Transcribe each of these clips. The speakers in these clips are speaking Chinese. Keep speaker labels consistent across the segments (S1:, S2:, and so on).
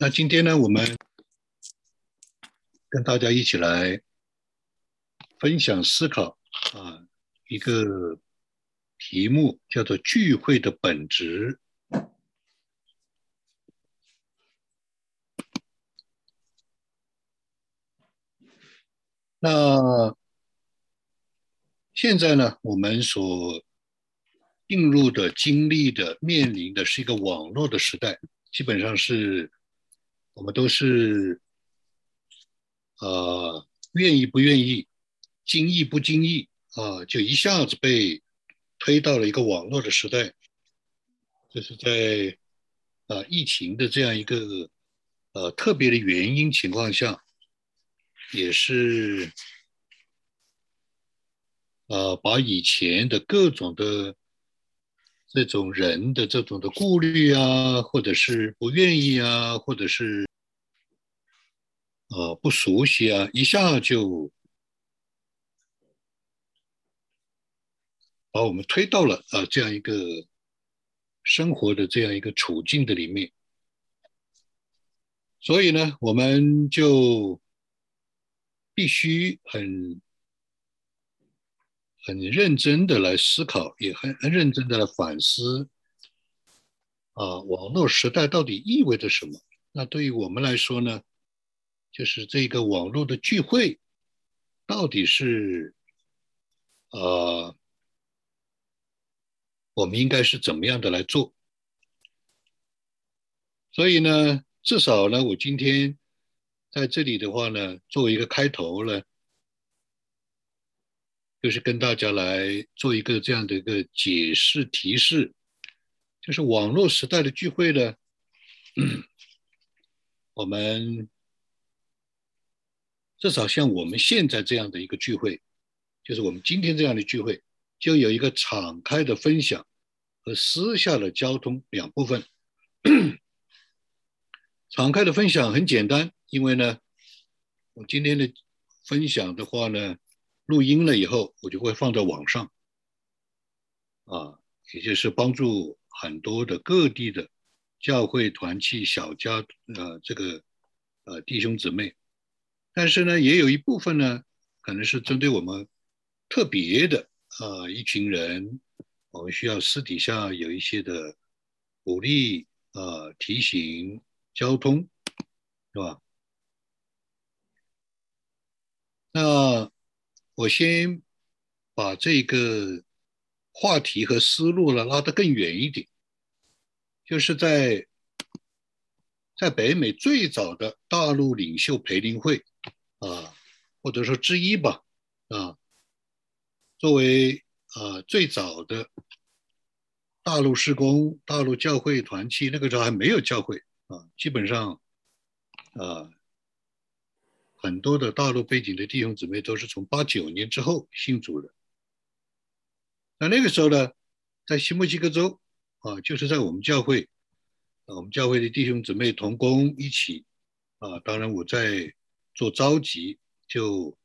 S1: 那今天呢，我们跟大家一起来分享思考啊，一个题目叫做“聚会的本质”。那现在呢，我们所进入的、经历的、面临的是一个网络的时代，基本上是。我们都是，呃，愿意不愿意，经意不经意啊，就一下子被推到了一个网络的时代。就是在啊疫情的这样一个呃特别的原因情况下，也是呃把以前的各种的这种人的这种的顾虑啊，或者是不愿意啊，或者是。呃，不熟悉啊，一下就把我们推到了啊这样一个生活的这样一个处境的里面，所以呢，我们就必须很很认真的来思考，也很很认真的来反思啊，网络时代到底意味着什么？那对于我们来说呢？就是这个网络的聚会，到底是，呃，我们应该是怎么样的来做？所以呢，至少呢，我今天在这里的话呢，作为一个开头呢，就是跟大家来做一个这样的一个解释提示，就是网络时代的聚会呢，我们。至少像我们现在这样的一个聚会，就是我们今天这样的聚会，就有一个敞开的分享和私下的交通两部分。敞开的分享很简单，因为呢，我今天的分享的话呢，录音了以后，我就会放在网上，啊，也就是帮助很多的各地的教会团契小家，呃，这个呃弟兄姊妹。但是呢，也有一部分呢，可能是针对我们特别的啊一群人，我们需要私底下有一些的鼓励啊提醒交通，是吧？那我先把这个话题和思路呢拉得更远一点，就是在在北美最早的大陆领袖培灵会。啊，或者说之一吧，啊，作为啊最早的大陆施工、大陆教会团契，那个时候还没有教会啊，基本上啊很多的大陆背景的弟兄姊妹都是从八九年之后信主的。那那个时候呢，在新墨西哥州啊，就是在我们教会，啊我们教会的弟兄姊妹同工一起啊，当然我在。做召集就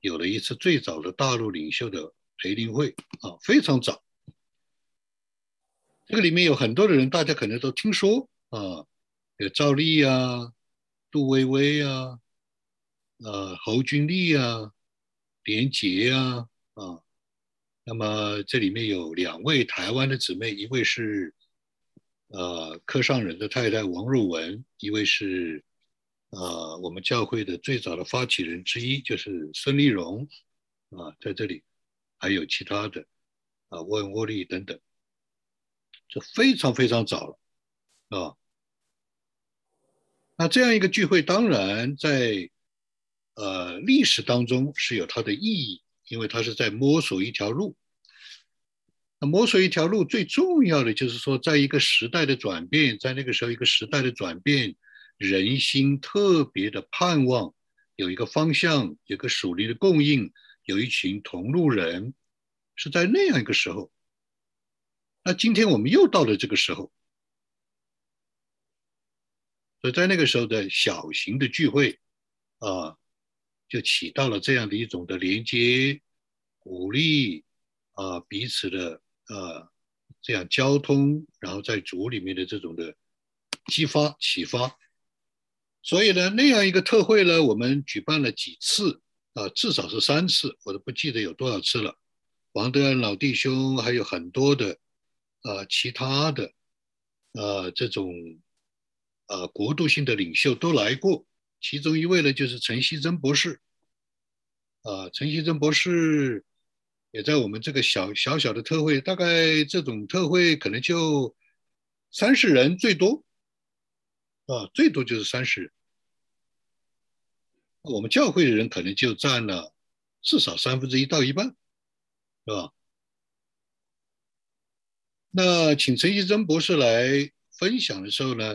S1: 有了一次最早的大陆领袖的培灵会啊，非常早。这个里面有很多的人，大家可能都听说啊，有赵丽啊、杜薇薇啊、呃侯君丽啊、连杰啊啊。那么这里面有两位台湾的姊妹，一位是呃柯尚仁的太太王若文，一位是。啊，我们教会的最早的发起人之一就是孙立荣，啊，在这里还有其他的啊，沃恩沃利等等，这非常非常早了，啊，那这样一个聚会，当然在呃历史当中是有它的意义，因为它是在摸索一条路。那摸索一条路最重要的就是说，在一个时代的转变，在那个时候一个时代的转变。人心特别的盼望，有一个方向，有个属灵的供应，有一群同路人，是在那样一个时候。那今天我们又到了这个时候，所以在那个时候的小型的聚会，啊，就起到了这样的一种的连接、鼓励啊，彼此的啊这样交通，然后在组里面的这种的激发、启发。所以呢，那样一个特会呢，我们举办了几次啊，至少是三次，我都不记得有多少次了。王德安老弟兄还有很多的啊，其他的啊这种啊国度性的领袖都来过，其中一位呢就是陈锡珍博士啊，陈锡珍博士也在我们这个小小小的特会，大概这种特会可能就三十人最多。啊，最多就是三十人，我们教会的人可能就占了至少三分之一到一半，是吧？那请陈锡珍博士来分享的时候呢，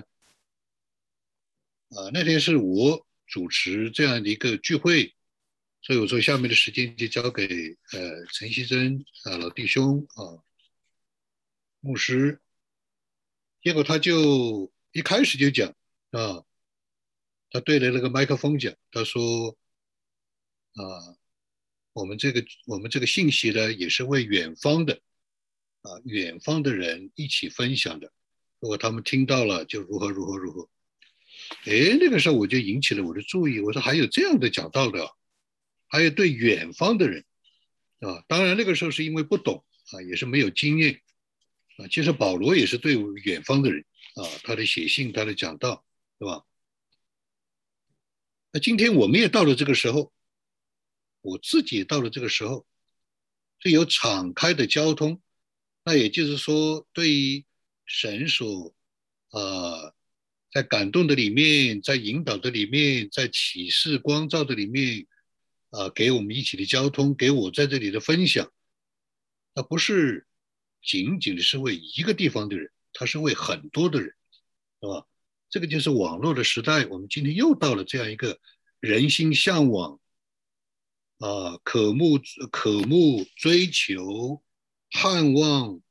S1: 啊，那天是我主持这样的一个聚会，所以我说下面的时间就交给呃陈锡珍啊老弟兄啊牧师，结果他就一开始就讲。啊，他对着那个麦克风讲，他说：“啊，我们这个我们这个信息呢，也是为远方的啊，远方的人一起分享的。如果他们听到了，就如何如何如何。”哎，那个时候我就引起了我的注意，我说还有这样的讲道的，还有对远方的人啊。当然那个时候是因为不懂啊，也是没有经验啊。其实保罗也是对远方的人啊，他的写信，他的讲道。是吧？那今天我们也到了这个时候，我自己也到了这个时候，是有敞开的交通。那也就是说，对于神所啊，在感动的里面，在引导的里面，在启示光照的里面啊，给我们一起的交通，给我在这里的分享，那不是仅仅的是为一个地方的人，他是为很多的人，是吧？这个就是网络的时代，我们今天又到了这样一个人心向往啊，渴慕、渴慕、追求、盼望、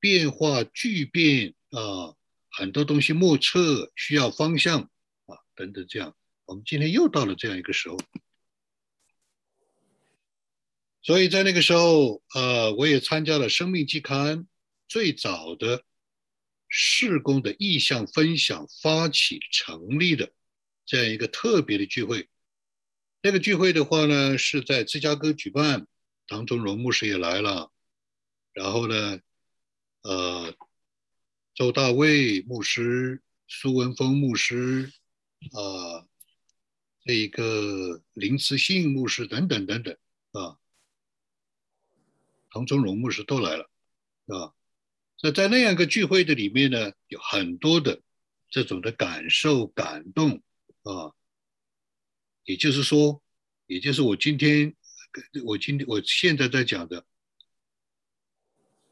S1: 变化、巨变啊，很多东西莫测，需要方向啊，等等，这样，我们今天又到了这样一个时候。所以在那个时候，呃，我也参加了《生命季刊》最早的。事工的意向分享发起成立的这样一个特别的聚会，这个聚会的话呢，是在芝加哥举办，唐中荣牧师也来了，然后呢，呃，周大卫牧师、苏文峰牧师啊，这一个林慈信牧师等等等等啊，唐中荣牧师都来了，啊。那在那样一个聚会的里面呢，有很多的这种的感受、感动啊，也就是说，也就是我今天，我今天我现在在讲的，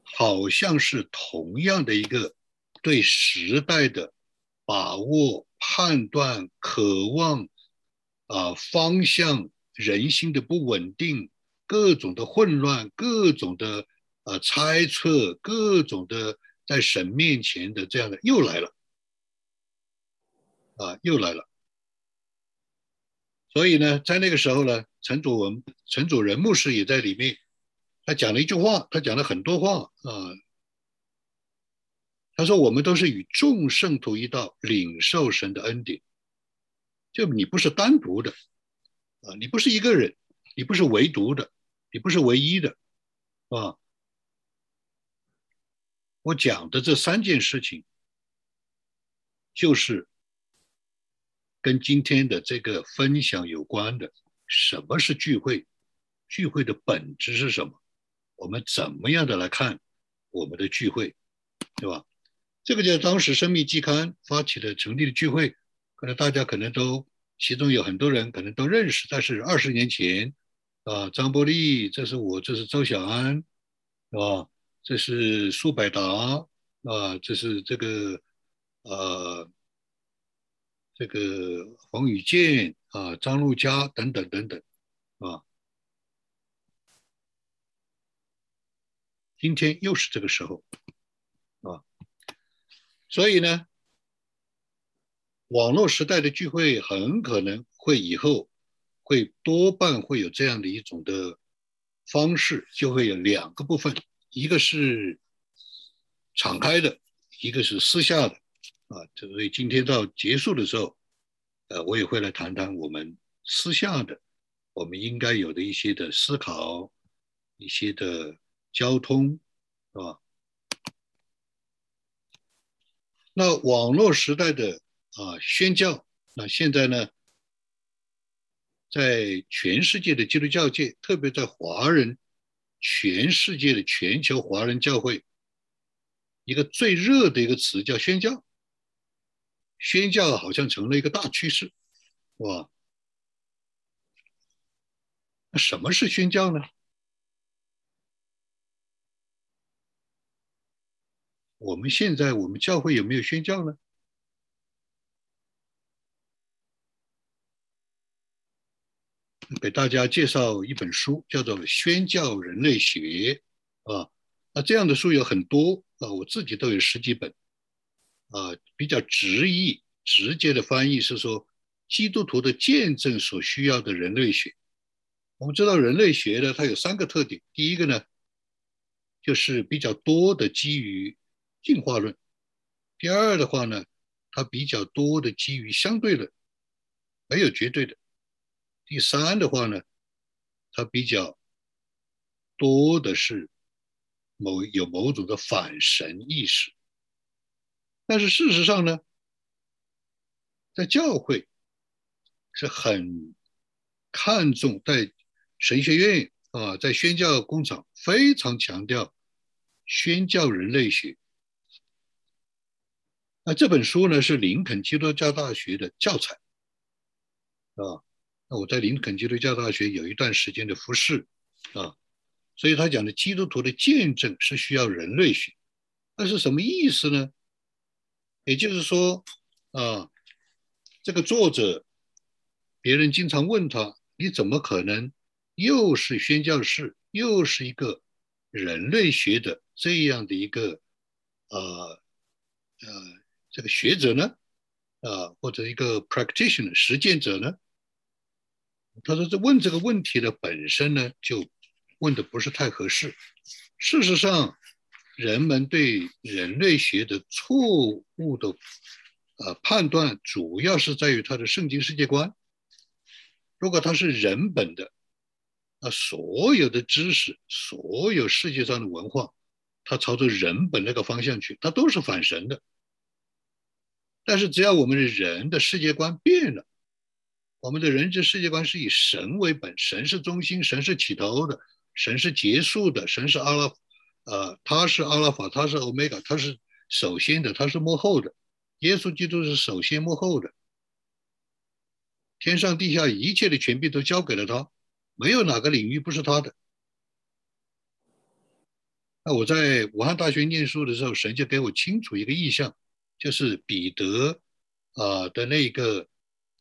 S1: 好像是同样的一个对时代的把握、判断、渴望啊方向、人心的不稳定、各种的混乱、各种的。啊，猜测各种的在神面前的这样的又来了，啊，又来了。所以呢，在那个时候呢，陈祖文、陈祖仁牧师也在里面，他讲了一句话，他讲了很多话啊。他说：“我们都是与众圣徒一道领受神的恩典，就你不是单独的，啊，你不是一个人，你不是唯独的，你不是唯一的，啊。”我讲的这三件事情，就是跟今天的这个分享有关的。什么是聚会？聚会的本质是什么？我们怎么样的来看我们的聚会，对吧？这个就是当时生命季刊发起的成立的聚会，可能大家可能都其中有很多人可能都认识，但是二十年前啊，张伯利，这是我，这是周小安，是吧？这是苏百达啊，这是这个呃，这个黄宇健啊，张路佳等等等等啊。今天又是这个时候啊，所以呢，网络时代的聚会很可能会以后会多半会有这样的一种的方式，就会有两个部分。一个是敞开的，一个是私下的，啊，所以今天到结束的时候，呃，我也会来谈谈我们私下的，我们应该有的一些的思考，一些的交通，是吧？那网络时代的啊宣教，那现在呢，在全世界的基督教界，特别在华人，全世界的全球华人教会，一个最热的一个词叫宣教。宣教好像成了一个大趋势，哇！那什么是宣教呢？我们现在我们教会有没有宣教呢？给大家介绍一本书，叫做《宣教人类学》啊。那这样的书有很多啊，我自己都有十几本。啊，比较直译、直接的翻译是说，基督徒的见证所需要的人类学。我们知道人类学呢，它有三个特点。第一个呢，就是比较多的基于进化论；第二的话呢，它比较多的基于相对论，没有绝对的；第三的话呢，它比较多的是某有某种的反神意识。但是事实上呢，在教会是很看重，在神学院啊，在宣教工厂非常强调宣教人类学。那这本书呢是林肯基督教大学的教材啊。那我在林肯基督教大学有一段时间的服侍啊，所以他讲的基督徒的见证是需要人类学，那是什么意思呢？也就是说，啊，这个作者，别人经常问他，你怎么可能又是宣教士，又是一个人类学的这样的一个，呃，呃，这个学者呢？啊，或者一个 practitioner 实践者呢？他说，这问这个问题的本身呢，就问的不是太合适。事实上。人们对人类学的错误的呃判断，主要是在于他的圣经世界观。如果他是人本的，那所有的知识、所有世界上的文化，它朝着人本那个方向去，它都是反神的。但是只要我们的人的世界观变了，我们的人之世界观是以神为本，神是中心，神是起头的，神是结束的，神是阿拉。呃，他是阿拉法，他是欧米伽，他是首先的，他是幕后的。耶稣基督是首先幕后的，天上地下一切的权柄都交给了他，没有哪个领域不是他的。那我在武汉大学念书的时候，神就给我清楚一个意象，就是彼得啊的那个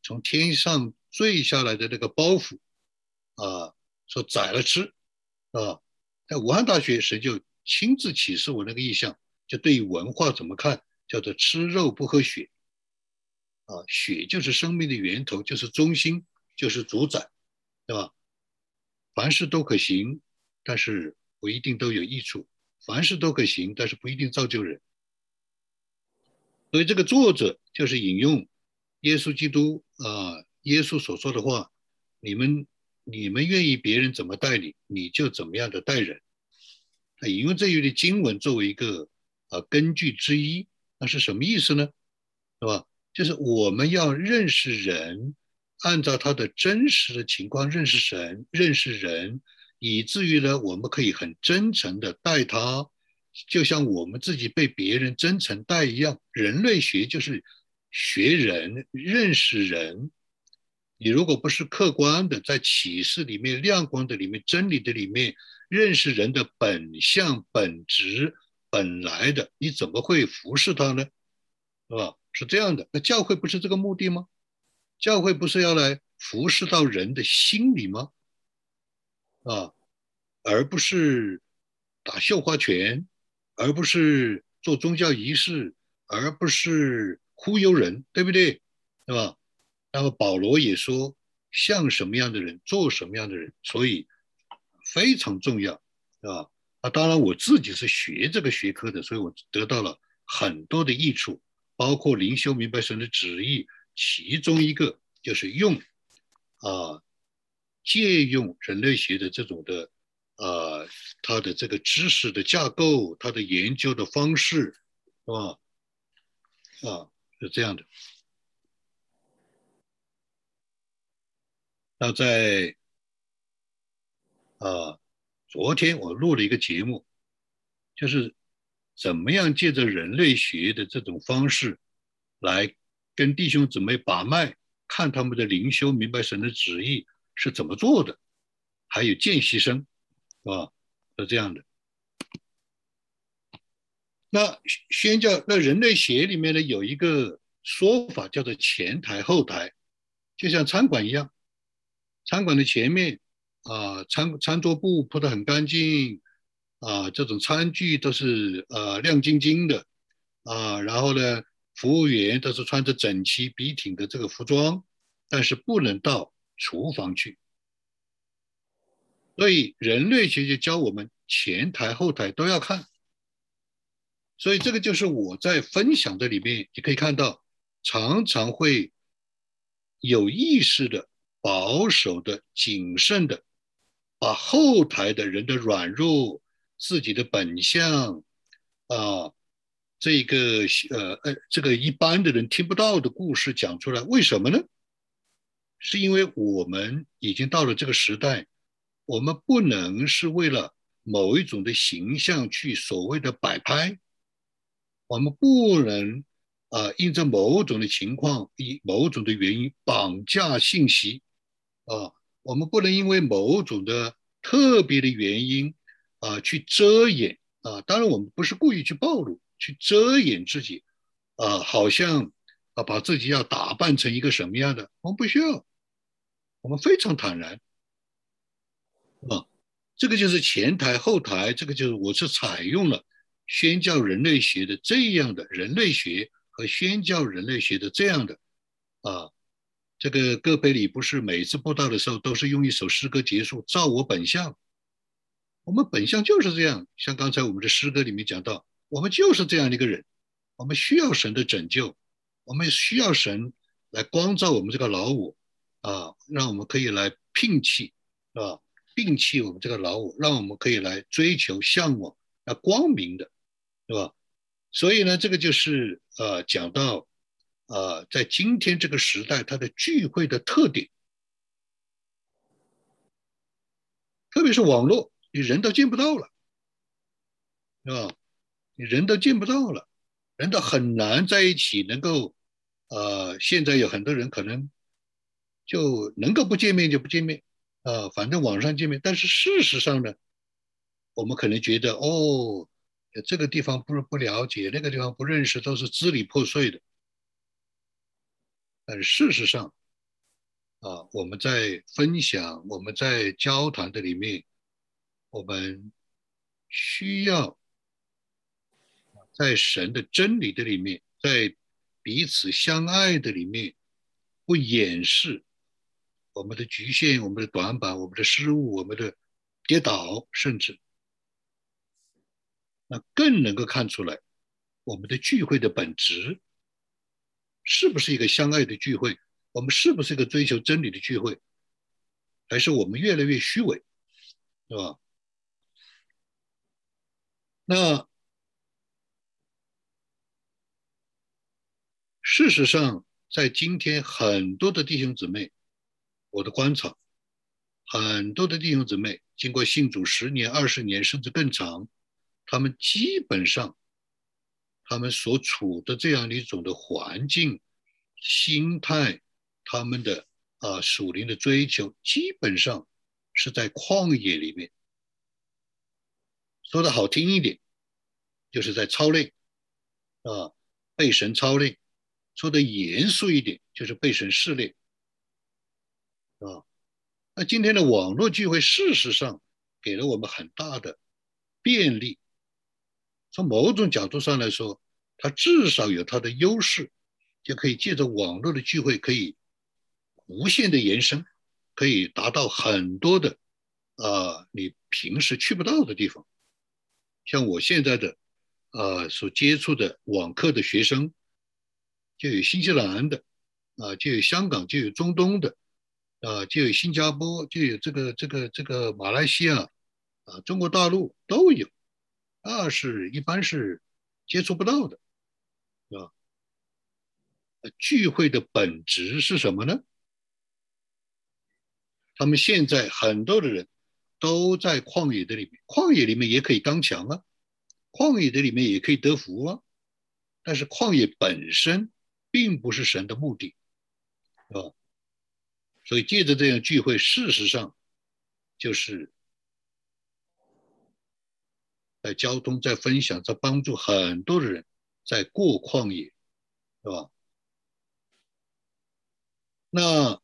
S1: 从天上坠下来的那个包袱啊，说宰了吃啊，在武汉大学神就。亲自启示我那个意象，就对于文化怎么看，叫做吃肉不喝血，啊，血就是生命的源头，就是中心，就是主宰，对吧？凡事都可行，但是不一定都有益处；凡事都可行，但是不一定造就人。所以这个作者就是引用耶稣基督啊，耶稣所说的话：你们你们愿意别人怎么待你，你就怎么样的待人。他引用这一的经文作为一个啊根据之一，那是什么意思呢？是吧？就是我们要认识人，按照他的真实的情况认识神，认识人，以至于呢，我们可以很真诚的待他，就像我们自己被别人真诚待一样。人类学就是学人，认识人。你如果不是客观的，在启示里面、亮光的里面、真理的里面。认识人的本相、本质、本来的，你怎么会服侍他呢？是吧？是这样的。那教会不是这个目的吗？教会不是要来服侍到人的心里吗？啊，而不是打绣花拳，而不是做宗教仪式，而不是忽悠人，对不对？是吧？那么保罗也说，像什么样的人，做什么样的人，所以。非常重要，啊啊！当然，我自己是学这个学科的，所以我得到了很多的益处，包括灵修明白神的旨意，其中一个就是用啊借用人类学的这种的啊它的这个知识的架构，它的研究的方式，是吧？啊，是这样的。那在啊，昨天我录了一个节目，就是怎么样借着人类学的这种方式来跟弟兄姊妹把脉，看他们的灵修，明白神的旨意是怎么做的，还有见习生，啊，是这样的。那宣教，那人类学里面呢有一个说法叫做前台后台，就像餐馆一样。餐馆的前面啊，餐餐桌布铺得很干净啊，这种餐具都是呃亮晶晶的啊，然后呢，服务员都是穿着整齐笔挺的这个服装，但是不能到厨房去。所以人类学就教我们前台后台都要看。所以这个就是我在分享的里面，你可以看到，常常会有意识的。保守的、谨慎的，把后台的人的软弱、自己的本相啊，这个呃呃，这个一般的人听不到的故事讲出来，为什么呢？是因为我们已经到了这个时代，我们不能是为了某一种的形象去所谓的摆拍，我们不能啊，因着某种的情况、以某种的原因绑架信息。啊，我们不能因为某种的特别的原因啊去遮掩啊，当然我们不是故意去暴露，去遮掩自己啊，好像啊把自己要打扮成一个什么样的，我们不需要，我们非常坦然啊，这个就是前台后台，这个就是我是采用了宣教人类学的这样的人类学和宣教人类学的这样的啊。这个戈培里不是每次布道的时候都是用一首诗歌结束，照我本相。我们本相就是这样，像刚才我们的诗歌里面讲到，我们就是这样的一个人，我们需要神的拯救，我们需要神来光照我们这个老我啊，让我们可以来摒弃啊，摒弃我们这个老我，让我们可以来追求向往那光明的，对吧？所以呢，这个就是呃讲到。啊，在今天这个时代，它的聚会的特点，特别是网络，你人都见不到了，是吧？你人都见不到了，人都很难在一起能够，呃，现在有很多人可能就能够不见面就不见面，啊，反正网上见面。但是事实上呢，我们可能觉得，哦，这个地方不不了解，那个地方不认识，都是支离破碎的。但事实上，啊，我们在分享、我们在交谈的里面，我们需要在神的真理的里面，在彼此相爱的里面，不掩饰我们的局限、我们的短板、我们的失误、我们的跌倒，甚至那更能够看出来我们的聚会的本质。是不是一个相爱的聚会？我们是不是一个追求真理的聚会？还是我们越来越虚伪，是吧？那事实上，在今天很多的弟兄姊妹，我的观察，很多的弟兄姊妹经过信主十年、二十年，甚至更长，他们基本上。他们所处的这样的一种的环境、心态，他们的啊属灵的追求，基本上是在旷野里面。说的好听一点，就是在操练啊，被神操练；说的严肃一点，就是被神试炼啊。那今天的网络聚会，事实上给了我们很大的便利。从某种角度上来说，它至少有它的优势，就可以借着网络的聚会，可以无限的延伸，可以达到很多的啊，你平时去不到的地方。像我现在的呃所接触的网课的学生，就有新西兰的，啊，就有香港，就有中东的，啊，就有新加坡，就有这个这个这个马来西亚，啊，中国大陆都有，那是一般是接触不到的，啊。聚会的本质是什么呢？他们现在很多的人都在旷野的里面，旷野里面也可以刚强啊，旷野的里面也可以得福啊。但是旷野本身并不是神的目的，啊，所以借着这样聚会，事实上就是在交通、在分享、在帮助很多的人在过旷野，是吧？那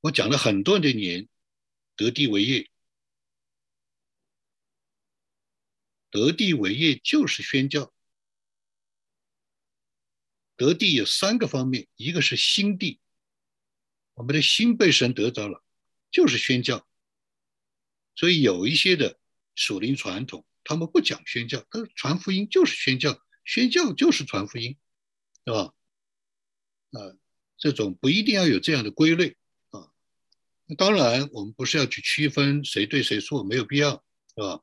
S1: 我讲了很多的年，得地为业，得地为业就是宣教。得地有三个方面，一个是心地，我们的心被神得着了，就是宣教。所以有一些的属灵传统，他们不讲宣教，他传福音就是宣教，宣教就是传福音，是吧？啊，这种不一定要有这样的归类啊。当然，我们不是要去区分谁对谁错，没有必要，是吧？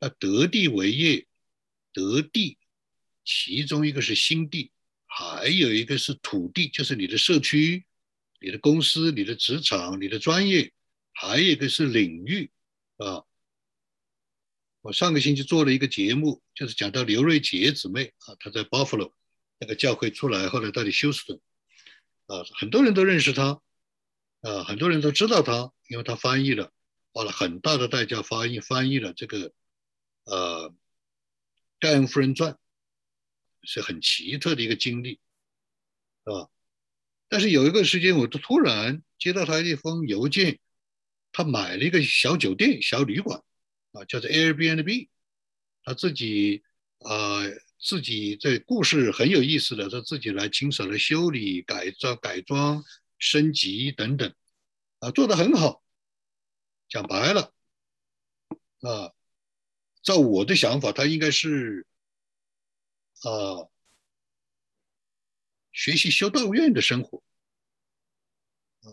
S1: 那得地为业，得地，其中一个是心地，还有一个是土地，就是你的社区、你的公司、你的职场、你的专业，还有一个是领域啊。我上个星期做了一个节目，就是讲到刘瑞杰姊妹啊，她在 Buffalo 那个教会出来，后来到了休斯顿。啊，很多人都认识他，啊，很多人都知道他，因为他翻译了，花了很大的代价翻译翻译了这个，呃，《盖恩夫人传》，是很奇特的一个经历，啊，但是有一个时间，我都突然接到他一封邮件，他买了一个小酒店、小旅馆，啊，叫做 Airbnb，他自己啊。自己这故事很有意思的，他自己来亲手来修理、改造、改装、升级等等，啊，做的很好。讲白了，啊，照我的想法，他应该是啊，学习修道院的生活，啊，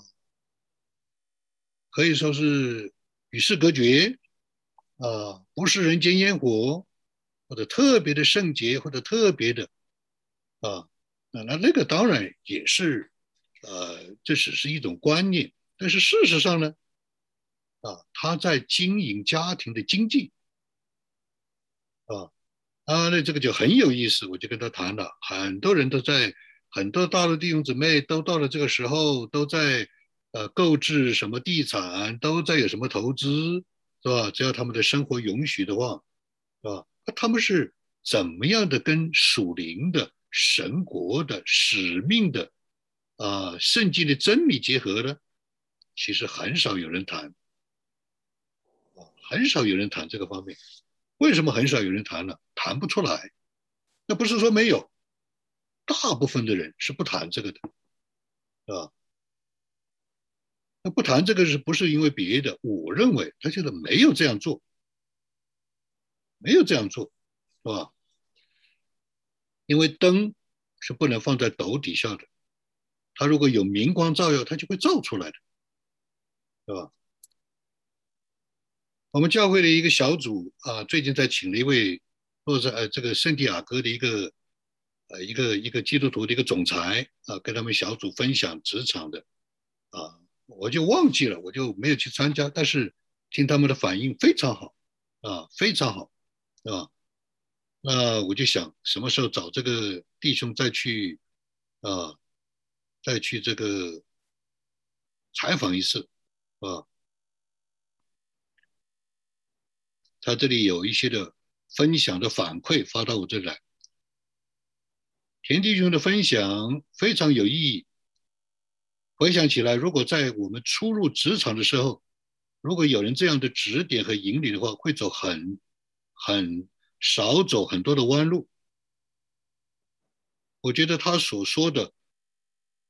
S1: 可以说是与世隔绝，啊，不是人间烟火。或者特别的圣洁，或者特别的，啊，那那那个当然也是，呃，这只是一种观念。但是事实上呢，啊，他在经营家庭的经济，啊，啊，那这个就很有意思。我就跟他谈了，很多人都在，很多大陆弟兄姊妹都到了这个时候，都在呃购置什么地产，都在有什么投资，是吧？只要他们的生活允许的话，是吧？那他们是怎么样的跟属灵的神国的使命的啊圣经的真理结合呢？其实很少有人谈，啊，很少有人谈这个方面。为什么很少有人谈呢？谈不出来。那不是说没有，大部分的人是不谈这个的，啊。那不谈这个是不是因为别的？我认为他现在没有这样做。没有这样做，是吧？因为灯是不能放在斗底下的，它如果有明光照耀，它就会照出来的，是吧？我们教会的一个小组啊，最近在请了一位，或者呃这个圣地亚哥的一个呃一个一个基督徒的一个总裁啊，跟他们小组分享职场的啊，我就忘记了，我就没有去参加，但是听他们的反应非常好啊，非常好。啊，那我就想什么时候找这个弟兄再去啊，再去这个采访一次啊。他这里有一些的分享的反馈发到我这来，田弟兄的分享非常有意义。回想起来，如果在我们初入职场的时候，如果有人这样的指点和引领的话，会走很。很少走很多的弯路，我觉得他所说的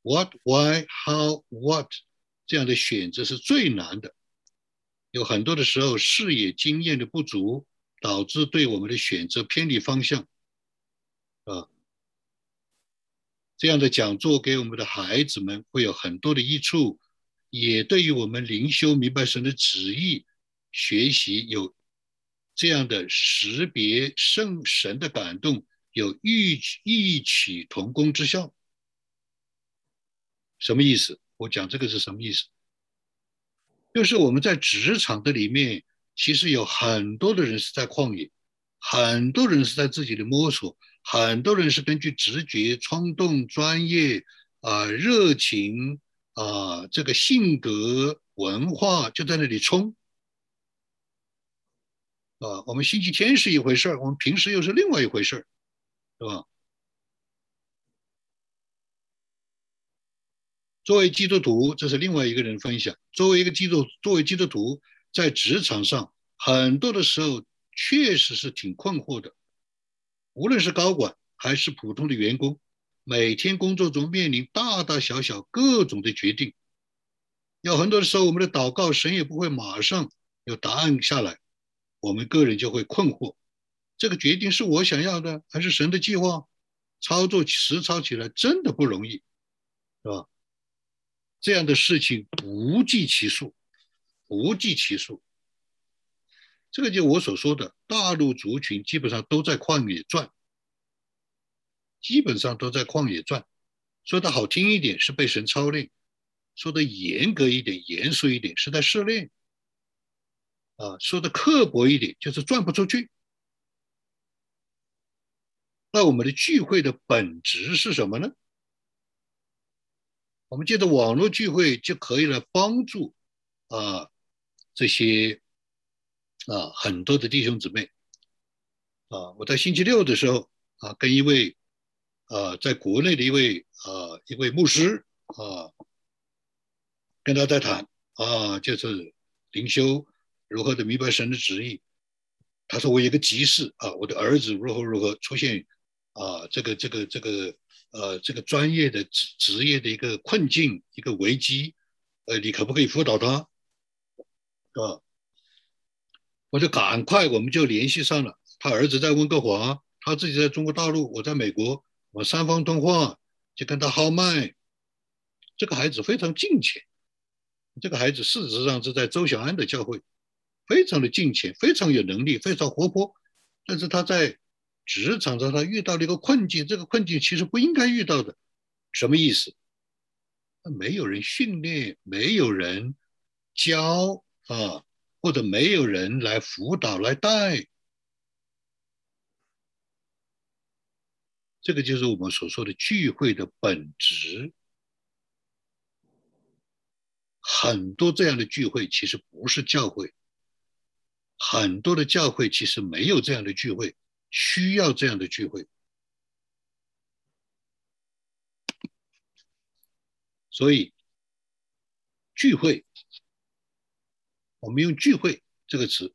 S1: “what why how what” 这样的选择是最难的。有很多的时候，视野经验的不足，导致对我们的选择偏离方向。啊，这样的讲座给我们的孩子们会有很多的益处，也对于我们灵修明白神的旨意学习有这样的识别圣神的感动，有异异曲同工之效。什么意思？我讲这个是什么意思？就是我们在职场的里面，其实有很多的人是在旷野，很多人是在自己的摸索，很多人是根据直觉、冲动、专业啊、热情啊、这个性格、文化就在那里冲啊。我们星期天是一回事儿，我们平时又是另外一回事儿，是吧？作为基督徒，这是另外一个人分享。作为一个基督，作为基督徒，在职场上，很多的时候确实是挺困惑的。无论是高管还是普通的员工，每天工作中面临大大小小各种的决定。有很多的时候，我们的祷告，神也不会马上有答案下来，我们个人就会困惑：这个决定是我想要的，还是神的计划？操作实操起来真的不容易，是吧？这样的事情不计其数，不计其数。这个就我所说的，大陆族群基本上都在旷野转，基本上都在旷野转。说的好听一点是被神操练，说的严格一点、严肃一点是在试炼。啊，说的刻薄一点就是转不出去。那我们的聚会的本质是什么呢？我们借着网络聚会就可以来帮助啊这些啊很多的弟兄姊妹啊，我在星期六的时候啊，跟一位啊在国内的一位啊一位牧师啊，跟他在谈啊，就是灵修如何的明白神的旨意。他说我有个急事啊，我的儿子如何如何出现啊这个这个这个。呃，这个专业的职职业的一个困境，一个危机，呃，你可不可以辅导他？啊，我就赶快，我们就联系上了。他儿子在温哥华，他自己在中国大陆，我在美国，我三方通话，就跟他号脉。这个孩子非常敬虔，这个孩子事实上是在周小安的教会，非常的敬虔，非常有能力，非常活泼，但是他在。职场上他遇到了一个困境，这个困境其实不应该遇到的，什么意思？没有人训练，没有人教啊，或者没有人来辅导来带，这个就是我们所说的聚会的本质。很多这样的聚会其实不是教会，很多的教会其实没有这样的聚会。需要这样的聚会，所以聚会，我们用“聚会”这个词，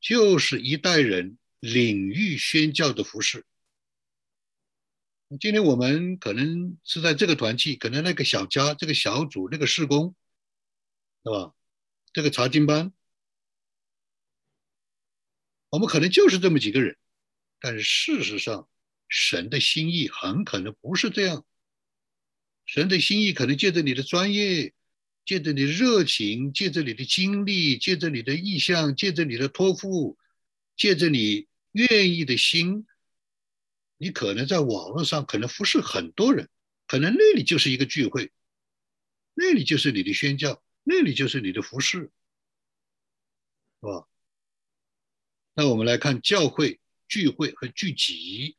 S1: 就是一代人领域宣教的服饰。今天我们可能是在这个团契，可能那个小家、这个小组、那个事工，是吧？这个查经班，我们可能就是这么几个人。但是事实上，神的心意很可能不是这样。神的心意可能借着你的专业，借着你的热情，借着你的经历，借着你的意向，借着你的托付，借着你愿意的心，你可能在网络上可能服侍很多人，可能那里就是一个聚会，那里就是你的宣教，那里就是你的服侍，是吧？那我们来看教会。聚会和聚集，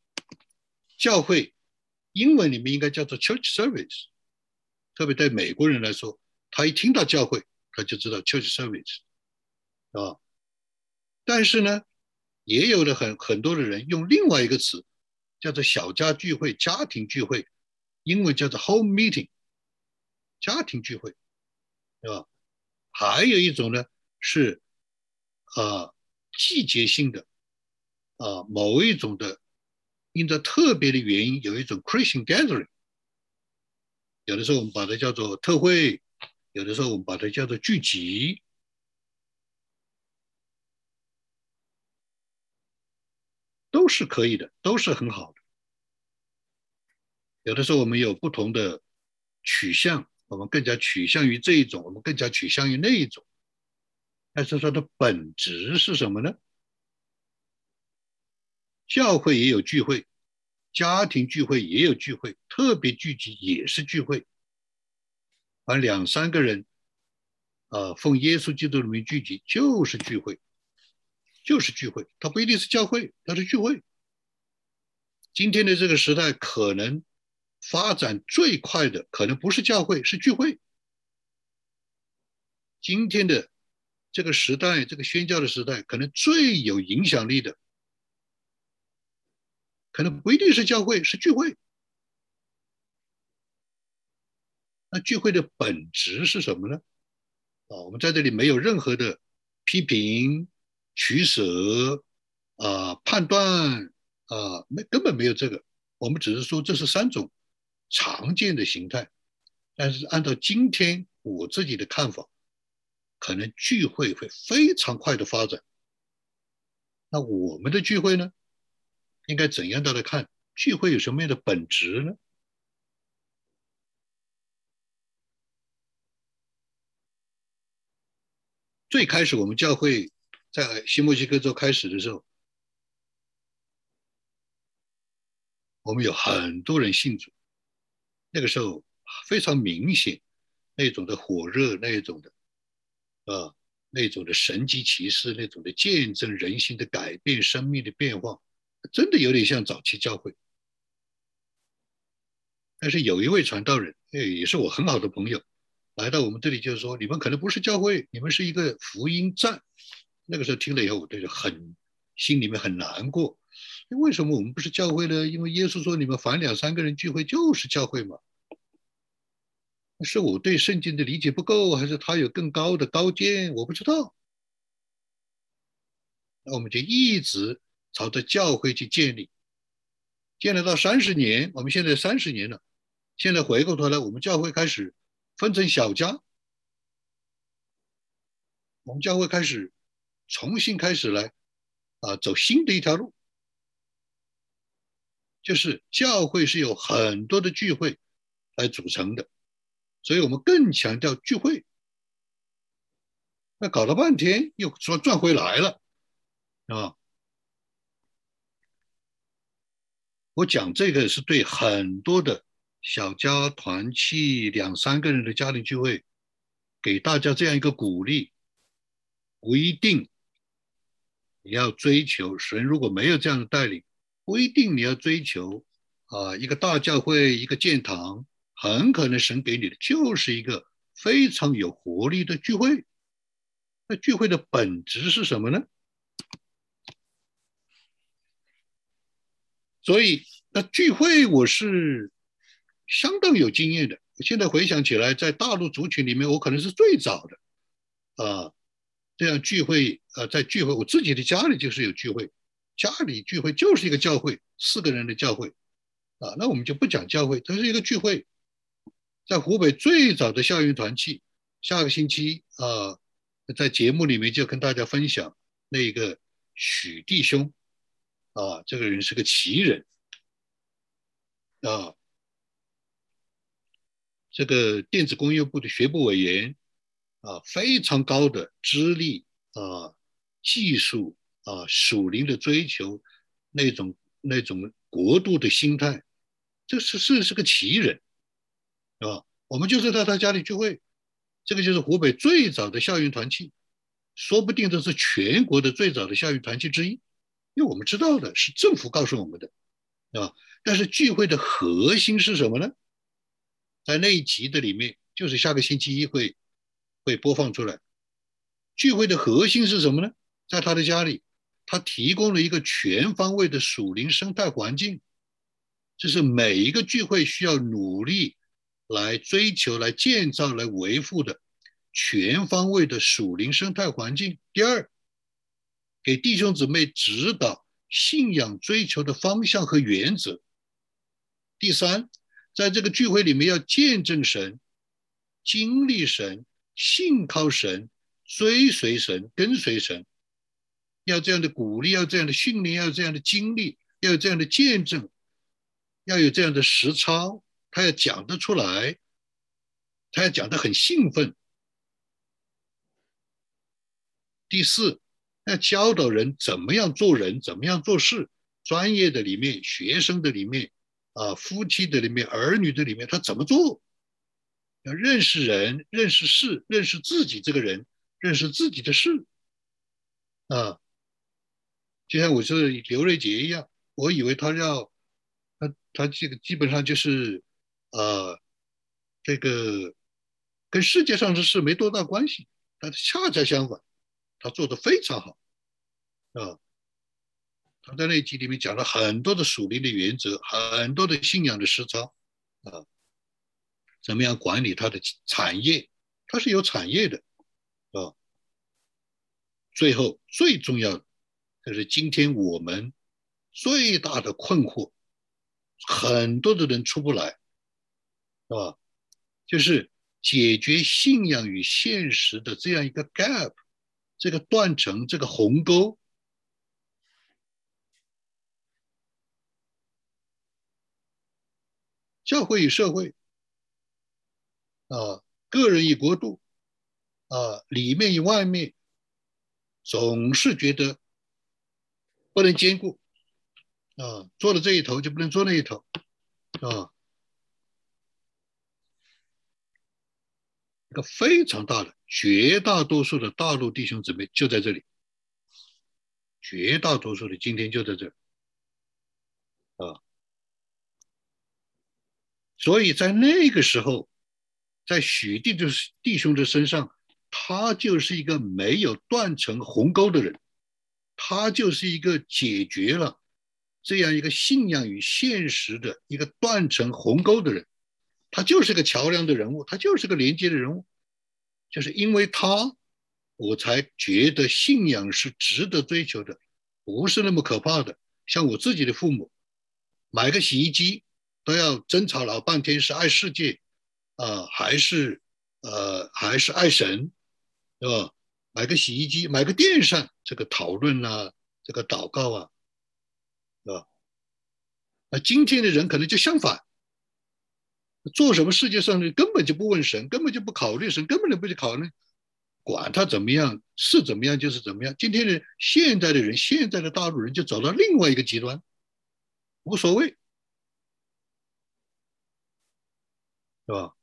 S1: 教会英文里面应该叫做 church service，特别对美国人来说，他一听到教会，他就知道 church service，啊，但是呢，也有的很很多的人用另外一个词，叫做小家聚会、家庭聚会，英文叫做 home meeting，家庭聚会，对吧？还有一种呢是啊季节性的。啊，某一种的，因着特别的原因，有一种 Christian gathering，有的时候我们把它叫做特会，有的时候我们把它叫做聚集，都是可以的，都是很好的。有的时候我们有不同的取向，我们更加取向于这一种，我们更加取向于那一种。但是它的本质是什么呢？教会也有聚会，家庭聚会也有聚会，特别聚集也是聚会。而两三个人，啊，奉耶稣基督的名聚集就是聚会，就是聚会。它不一定是教会，它是聚会。今天的这个时代，可能发展最快的，可能不是教会，是聚会。今天的。这个时代，这个宣教的时代，可能最有影响力的，可能不一定是教会，是聚会。那聚会的本质是什么呢？啊，我们在这里没有任何的批评、取舍、啊判断啊，没根本没有这个。我们只是说这是三种常见的形态，但是按照今天我自己的看法。可能聚会会非常快的发展。那我们的聚会呢？应该怎样的来看？聚会有什么样的本质呢？最开始我们教会在新墨西哥州开始的时候，我们有很多人信主。那个时候非常明显，那种的火热，那种的。啊，那种的神迹奇事，那种的见证人心的改变、生命的变化，真的有点像早期教会。但是有一位传道人，哎，也是我很好的朋友，来到我们这里，就是说，你们可能不是教会，你们是一个福音站。那个时候听了以后，我就很心里面很难过。为什么我们不是教会呢？因为耶稣说，你们凡两三个人聚会就是教会嘛。是我对圣经的理解不够，还是他有更高的高见？我不知道。那我们就一直朝着教会去建立，建立到三十年，我们现在三十年了。现在回过头来，我们教会开始分成小家，我们教会开始重新开始来啊，走新的一条路，就是教会是有很多的聚会来组成的。所以我们更强调聚会，那搞了半天又说转回来了，啊！我讲这个是对很多的小家团契两三个人的家庭聚会，给大家这样一个鼓励，不一定你要追求神，如果没有这样的带领，不一定你要追求啊一个大教会一个建堂。很可能神给你的就是一个非常有活力的聚会。那聚会的本质是什么呢？所以，那聚会我是相当有经验的。现在回想起来，在大陆族群里面，我可能是最早的啊。这样聚会啊，在聚会，我自己的家里就是有聚会，家里聚会就是一个教会，四个人的教会啊。那我们就不讲教会，它是一个聚会。在湖北最早的校园团契，下个星期啊，在节目里面就跟大家分享那个许弟兄啊，这个人是个奇人啊，这个电子工业部的学部委员啊，非常高的资历啊，技术啊，属灵的追求，那种那种国度的心态，这是是是个奇人。是吧？我们就是在他家里聚会，这个就是湖北最早的校园团契，说不定这是全国的最早的校园团契之一，因为我们知道的是政府告诉我们的，啊，但是聚会的核心是什么呢？在那一集的里面，就是下个星期一会会播放出来。聚会的核心是什么呢？在他的家里，他提供了一个全方位的属灵生态环境，这是每一个聚会需要努力。来追求、来建造、来维护的全方位的属灵生态环境。第二，给弟兄姊妹指导信仰追求的方向和原则。第三，在这个聚会里面要见证神、经历神、信靠神、追随神、跟随神，要这样的鼓励，要这样的训练，要这样的经历，要有这样的见证，要有这样的实操。他要讲得出来，他要讲得很兴奋。第四，要教导人怎么样做人，怎么样做事。专业的里面，学生的里面，啊，夫妻的里面，儿女的里面，他怎么做？要认识人，认识事，认识自己这个人，认识自己的事。啊，就像我说刘瑞杰一样，我以为他要，他他这个基本上就是，呃，这个跟世界上的事没多大关系，但恰恰相反。他做的非常好，啊，他在那集里面讲了很多的属灵的原则，很多的信仰的实操，啊，怎么样管理他的产业？他是有产业的，啊，最后最重要的就是今天我们最大的困惑，很多的人出不来，是吧？就是解决信仰与现实的这样一个 gap。这个断层，这个鸿沟，教会与社会，啊，个人与国度，啊，里面与外面，总是觉得不能兼顾，啊，做了这一头就不能做那一头，啊。一个非常大的，绝大多数的大陆弟兄姊妹就在这里，绝大多数的今天就在这啊，所以在那个时候，在许弟的弟兄的身上，他就是一个没有断成鸿沟的人，他就是一个解决了这样一个信仰与现实的一个断成鸿沟的人。他就是个桥梁的人物，他就是个连接的人物，就是因为他，我才觉得信仰是值得追求的，不是那么可怕的。像我自己的父母，买个洗衣机都要争吵老半天，是爱世界啊，还是呃，还是爱神，是吧？买个洗衣机，买个电扇，这个讨论啊，这个祷告啊，是吧？那今天的人可能就相反。做什么世界上的根本就不问神，根本就不考虑神，根本就不去考虑，管他怎么样是怎么样就是怎么样。今天的现在的人，现在的大陆人就走到另外一个极端，无所谓，是吧？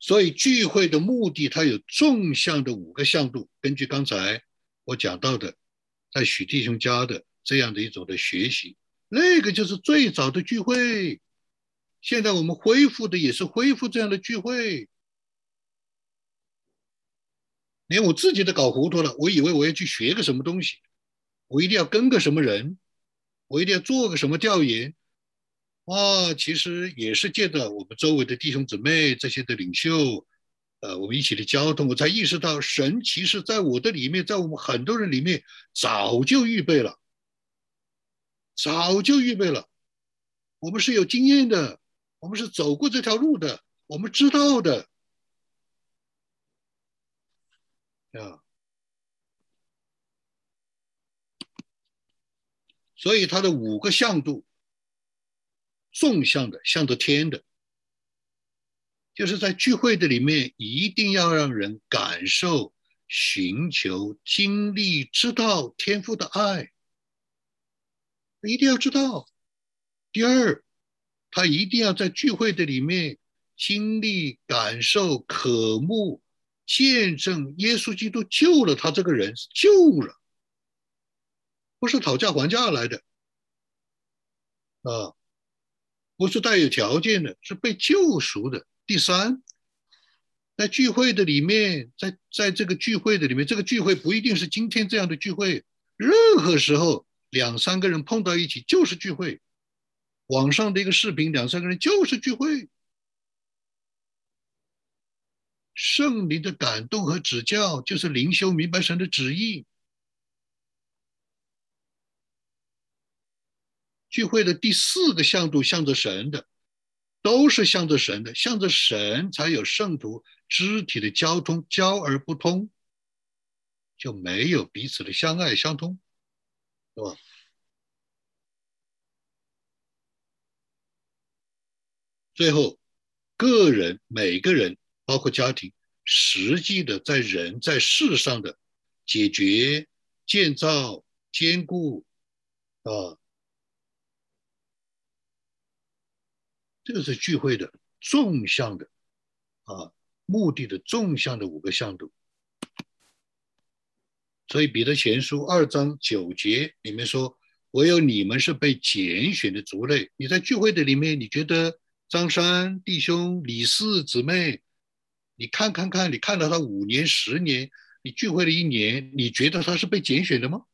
S1: 所以聚会的目的，它有纵向的五个向度。根据刚才我讲到的，在许弟兄家的这样的一种的学习。那个就是最早的聚会，现在我们恢复的也是恢复这样的聚会。连我自己都搞糊涂了，我以为我要去学个什么东西，我一定要跟个什么人，我一定要做个什么调研。啊，其实也是借着我们周围的弟兄姊妹这些的领袖，呃，我们一起的交通，我才意识到神其实在我的里面，在我们很多人里面早就预备了。早就预备了，我们是有经验的，我们是走过这条路的，我们知道的，啊，所以它的五个向度，纵向的，向着天的，就是在聚会的里面，一定要让人感受、寻求、经历、知道天赋的爱。一定要知道，第二，他一定要在聚会的里面经历、感受、渴慕、见证耶稣基督救了他这个人，救了，不是讨价还价来的，啊，不是带有条件的，是被救赎的。第三，在聚会的里面，在在这个聚会的里面，这个聚会不一定是今天这样的聚会，任何时候。两三个人碰到一起就是聚会，网上的一个视频，两三个人就是聚会。圣灵的感动和指教，就是灵修明白神的旨意。聚会的第四个向度，向着神的，都是向着神的，向着神才有圣徒肢体的交通，交而不通，就没有彼此的相爱相通。是吧？最后，个人每个人，包括家庭，实际的在人在世上的解决、建造、兼顾，啊，这个是聚会的纵向的，啊，目的的纵向的五个向度。所以彼得前书二章九节里面说：“唯有你们是被拣选的族类。”你在聚会的里面，你觉得？张三弟兄、李四姊妹，你看看看，你看到他五年、十年，你聚会了一年，你觉得他是被拣选的吗？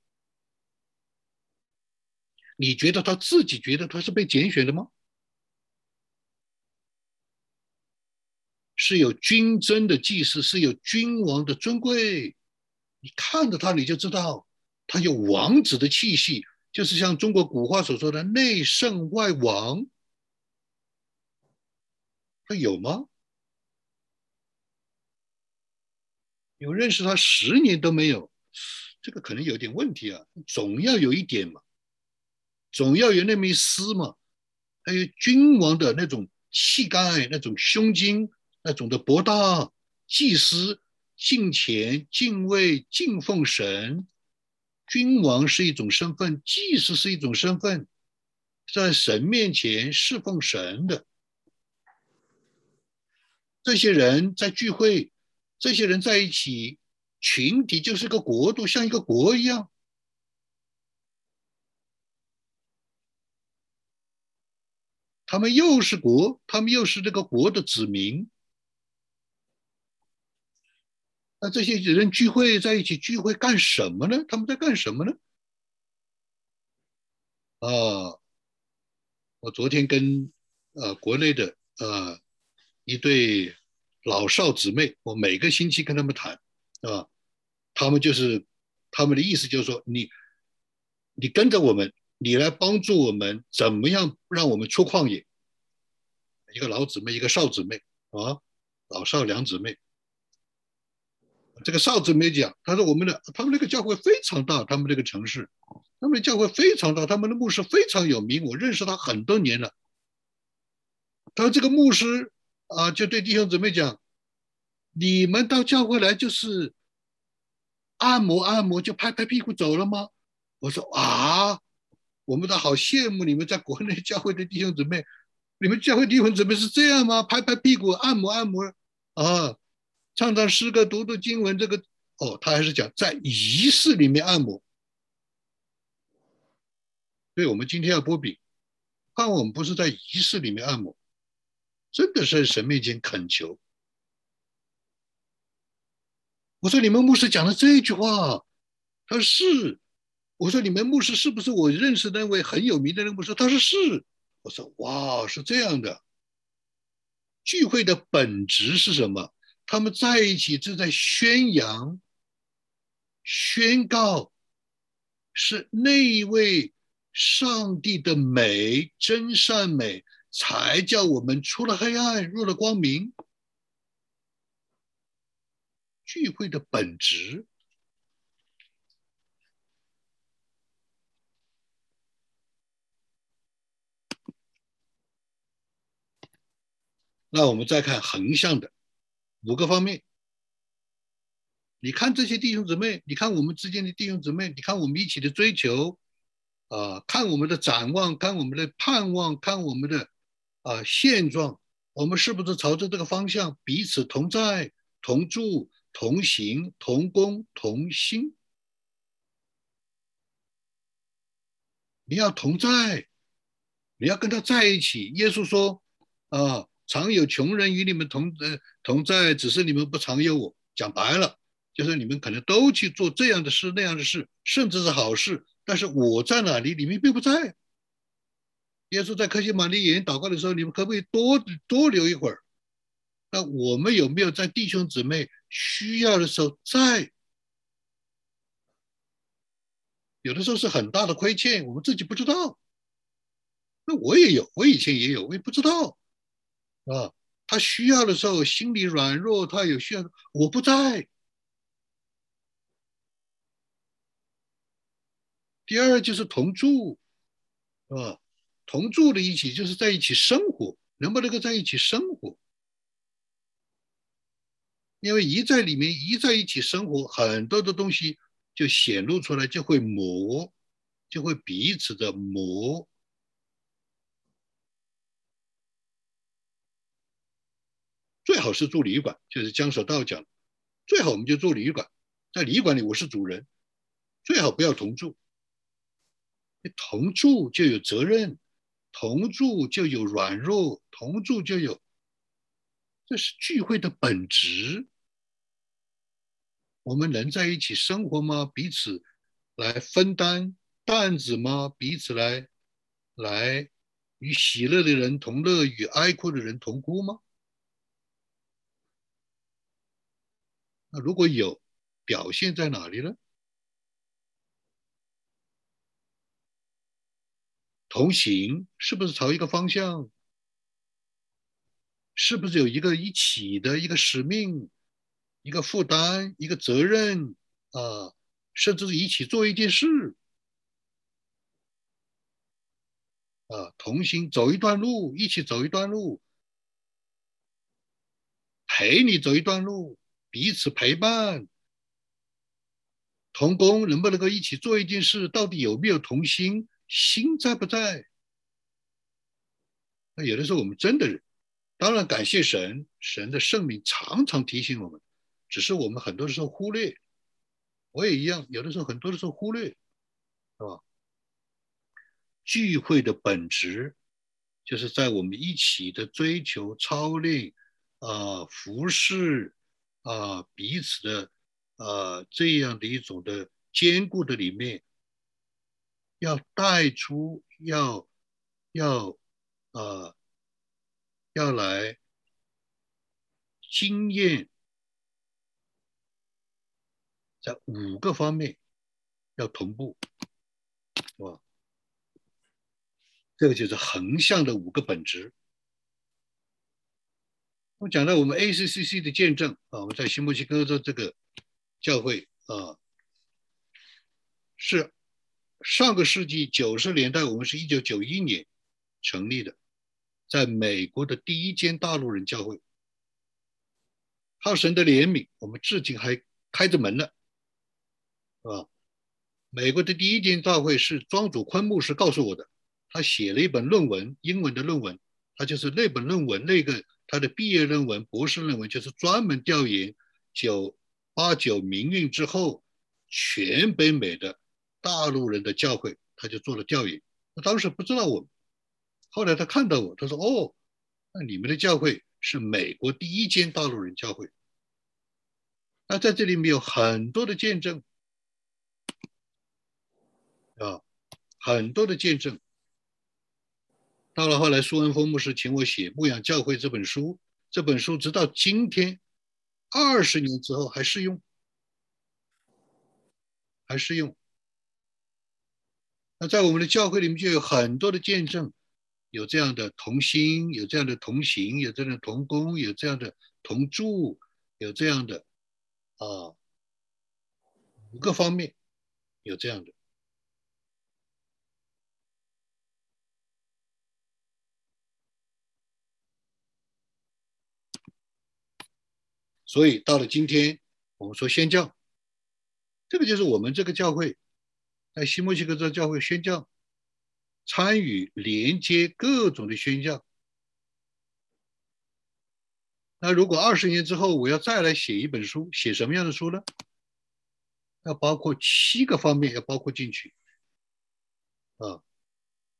S1: 你觉得他自己觉得他是被拣选的吗？是有君尊的祭祀，是有君王的尊贵。你看着他，你就知道他有王子的气息，就是像中国古话所说的“内圣外王”。他有吗？有认识他十年都没有，这个可能有点问题啊。总要有一点嘛，总要有那么一丝嘛。还有君王的那种气概、那种胸襟、那种的博大，祭司敬虔、敬畏、敬奉神。君王是一种身份，祭司是一种身份，在神面前侍奉神的。这些人在聚会，这些人在一起，群体就是个国度，像一个国一样。他们又是国，他们又是这个国的子民。那这些人聚会在一起聚会干什么呢？他们在干什么呢？啊，我昨天跟呃国内的呃一对。老少姊妹，我每个星期跟他们谈，啊，他们就是，他们的意思就是说，你，你跟着我们，你来帮助我们，怎么样让我们出旷野？一个老姊妹，一个少姊妹，啊，老少两姊妹。这个少姊妹讲，他说我们的，他们那个教会非常大，他们那个城市，他们的教会非常大，他们的牧师非常有名，我认识他很多年了。他说这个牧师。啊，就对弟兄姊妹讲，你们到教会来就是按摩按摩，就拍拍屁股走了吗？我说啊，我们都好羡慕你们在国内教会的弟兄姊妹，你们教会弟兄姊妹是这样吗？拍拍屁股，按摩按摩啊，唱唱诗歌，读读经文，这个哦，他还是讲在仪式里面按摩。所以我们今天要波比，但我们不是在仪式里面按摩。真的是在神面前恳求。我说你们牧师讲的这句话，他说是。我说你们牧师是不是我认识那位很有名的那个牧师？他说是。我说哇，是这样的。聚会的本质是什么？他们在一起正在宣扬、宣告，是那一位上帝的美，真善美。才叫我们出了黑暗，入了光明。聚会的本质。那我们再看横向的五个方面。你看这些弟兄姊妹，你看我们之间的弟兄姊妹，你看我们一起的追求，啊，看我们的展望，看我们的盼望，看我们的。啊，现状，我们是不是朝着这个方向，彼此同在、同住、同行、同工、同心？你要同在，你要跟他在一起。耶稣说：“啊，常有穷人与你们同呃同在，只是你们不常有我。”讲白了，就是你们可能都去做这样的事、那样的事，甚至是好事，但是我在哪里，你们并不在。耶稣在克西玛利园祷告的时候，你们可不可以多多留一会儿？那我们有没有在弟兄姊妹需要的时候在？有的时候是很大的亏欠，我们自己不知道。那我也有，我以前也有，我也不知道啊。他需要的时候心里软弱，他有需要，我不在。第二就是同住，是吧？同住的一起就是在一起生活，能不能够在一起生活？因为一在里面一在一起生活，很多的东西就显露出来，就会磨，就会彼此的磨。最好是住旅馆，就是江守道讲，最好我们就住旅馆，在旅馆里我是主人，最好不要同住。同住就有责任，同住就有软弱，同住就有，这是聚会的本质。我们能在一起生活吗？彼此来分担担子吗？彼此来来与喜乐的人同乐，与哀哭的人同哭吗？那如果有，表现在哪里呢？同行是不是朝一个方向？是不是有一个一起的一个使命、一个负担、一个责任啊？甚至是一起做一件事啊？同行走一段路，一起走一段路，陪你走一段路，彼此陪伴。同工能不能够一起做一件事？到底有没有同心？心在不在？那有的时候我们真的，当然感谢神，神的圣灵常常提醒我们，只是我们很多的时候忽略。我也一样，有的时候很多的时候忽略，是吧？聚会的本质，就是在我们一起的追求、操练啊、服侍啊、彼此的啊这样的一种的坚固的里面。要带出，要要呃，要来经验，在五个方面要同步，是吧？这个就是横向的五个本质。我讲到我们 ACCC 的见证啊，我们在新墨西哥的这个教会啊，是。上个世纪九十年代，我们是一九九一年成立的，在美国的第一间大陆人教会。靠神的怜悯，我们至今还开着门呢，是吧？美国的第一间教会是庄主昆牧师告诉我的，他写了一本论文，英文的论文，他就是那本论文那个他的毕业论文、博士论文，就是专门调研九八九民运之后全北美的。大陆人的教会，他就做了调研。他当时不知道我，后来他看到我，他说：“哦，那你们的教会是美国第一间大陆人教会。”那在这里面有很多的见证啊，很多的见证。到了后来，苏恩峰牧师请我写《牧养教会》这本书，这本书直到今天，二十年之后还适用，还适用。那在我们的教会里面就有很多的见证，有这样的同心，有这样的同行，有这样的同工，有这样的同住，有这样的啊五个方面有这样的。所以到了今天，我们说宣教，这个就是我们这个教会。在西墨西哥这教会宣教，参与连接各种的宣教。那如果二十年之后我要再来写一本书，写什么样的书呢？要包括七个方面，要包括进去。啊，